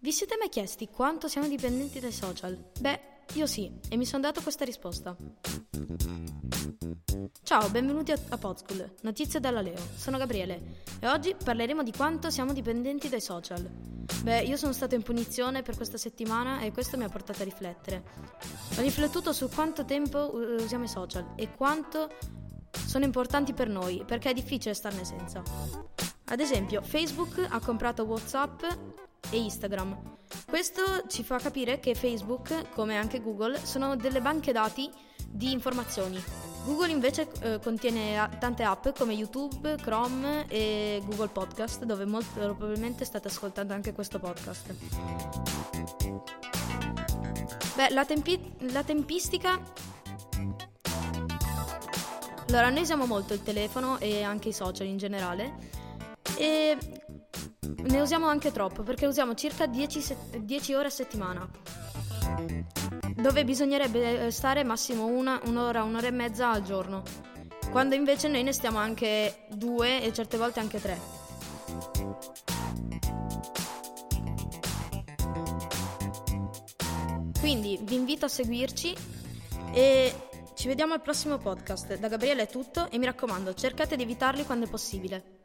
Vi siete mai chiesti quanto siamo dipendenti dai social? Beh, io sì, e mi sono dato questa risposta. Ciao, benvenuti a, a Podschool, notizie dalla Leo. Sono Gabriele e oggi parleremo di quanto siamo dipendenti dai social. Beh, io sono stato in punizione per questa settimana e questo mi ha portato a riflettere. Ho riflettuto su quanto tempo usiamo i social e quanto sono importanti per noi, perché è difficile starne senza. Ad esempio, Facebook ha comprato WhatsApp e Instagram. Questo ci fa capire che Facebook, come anche Google, sono delle banche dati di informazioni. Google invece eh, contiene tante app come YouTube, Chrome e Google Podcast, dove molto probabilmente state ascoltando anche questo podcast. Beh, la, tempi- la tempistica allora, noi usiamo molto il telefono e anche i social in generale e ne usiamo anche troppo perché usiamo circa 10, se- 10 ore a settimana dove bisognerebbe eh, stare massimo una, un'ora, un'ora e mezza al giorno quando invece noi ne stiamo anche due e certe volte anche tre. Quindi vi invito a seguirci e ci vediamo al prossimo podcast. Da Gabriele è tutto e mi raccomando, cercate di evitarli quando è possibile.